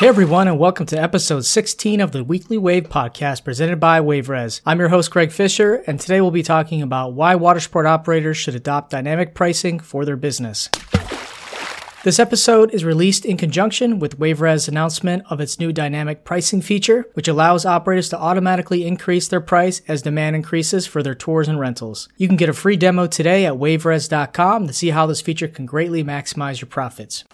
Hey everyone, and welcome to episode 16 of the Weekly Wave podcast presented by WaveRes. I'm your host, Greg Fisher, and today we'll be talking about why watersport operators should adopt dynamic pricing for their business. This episode is released in conjunction with WaveRes' announcement of its new dynamic pricing feature, which allows operators to automatically increase their price as demand increases for their tours and rentals. You can get a free demo today at waveres.com to see how this feature can greatly maximize your profits.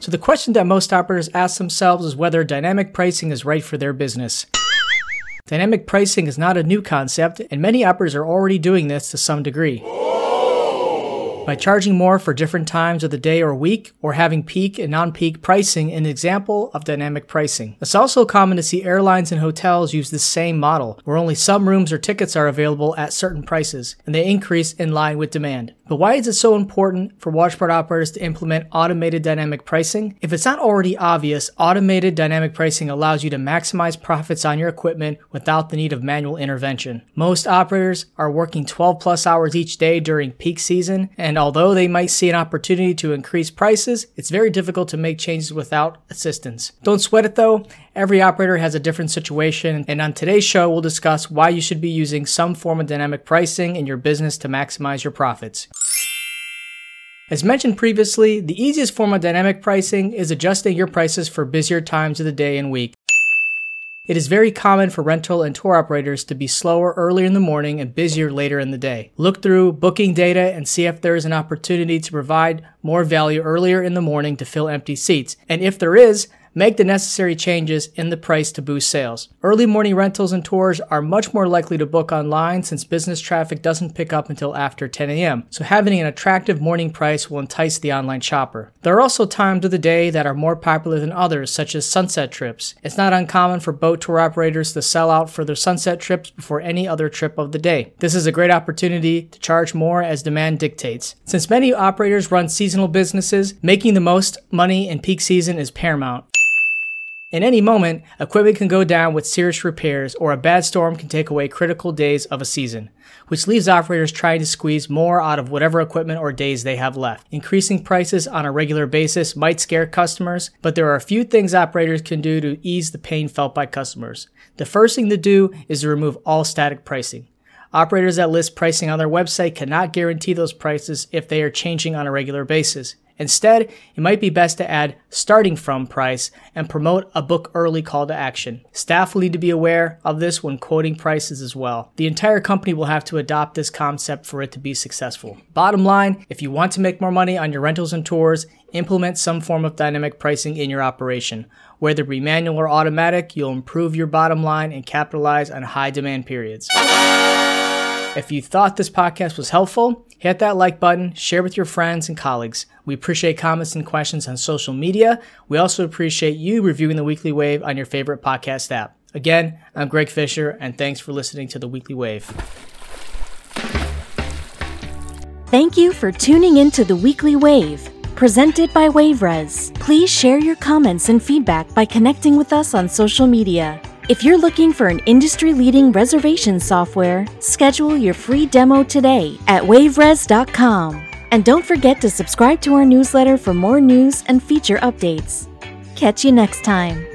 So, the question that most operators ask themselves is whether dynamic pricing is right for their business. Dynamic pricing is not a new concept, and many operators are already doing this to some degree by charging more for different times of the day or week, or having peak and non peak pricing, an example of dynamic pricing. It's also common to see airlines and hotels use the same model, where only some rooms or tickets are available at certain prices, and they increase in line with demand. But why is it so important for watersport operators to implement automated dynamic pricing? If it's not already obvious, automated dynamic pricing allows you to maximize profits on your equipment without the need of manual intervention. Most operators are working 12 plus hours each day during peak season, and although they might see an opportunity to increase prices, it's very difficult to make changes without assistance. Don't sweat it though. Every operator has a different situation, and on today's show, we'll discuss why you should be using some form of dynamic pricing in your business to maximize your profits. As mentioned previously, the easiest form of dynamic pricing is adjusting your prices for busier times of the day and week. It is very common for rental and tour operators to be slower earlier in the morning and busier later in the day. Look through booking data and see if there is an opportunity to provide more value earlier in the morning to fill empty seats. And if there is, make the necessary changes in the price to boost sales. Early morning rentals and tours are much more likely to book online since business traffic doesn't pick up until after 10 a.m. So having an attractive morning price will entice the online shopper. There are also times of the day that are more popular than others, such as sunset trips. It's not uncommon for boat tour operators to sell out for their sunset trips before any other trip of the day. This is a great opportunity to charge more as demand dictates. Since many operators run seasonal businesses, making the most money in peak season is paramount. In any moment, equipment can go down with serious repairs, or a bad storm can take away critical days of a season, which leaves operators trying to squeeze more out of whatever equipment or days they have left. Increasing prices on a regular basis might scare customers, but there are a few things operators can do to ease the pain felt by customers. The first thing to do is to remove all static pricing. Operators that list pricing on their website cannot guarantee those prices if they are changing on a regular basis. Instead, it might be best to add starting from price and promote a book early call to action. Staff will need to be aware of this when quoting prices as well. The entire company will have to adopt this concept for it to be successful. Bottom line, if you want to make more money on your rentals and tours, implement some form of dynamic pricing in your operation. Whether it be manual or automatic, you'll improve your bottom line and capitalize on high demand periods. If you thought this podcast was helpful, hit that like button, share with your friends and colleagues. We appreciate comments and questions on social media. We also appreciate you reviewing the Weekly Wave on your favorite podcast app. Again, I'm Greg Fisher, and thanks for listening to the Weekly Wave. Thank you for tuning in to the Weekly Wave, presented by WaveRes. Please share your comments and feedback by connecting with us on social media. If you're looking for an industry leading reservation software, schedule your free demo today at waveres.com. And don't forget to subscribe to our newsletter for more news and feature updates. Catch you next time.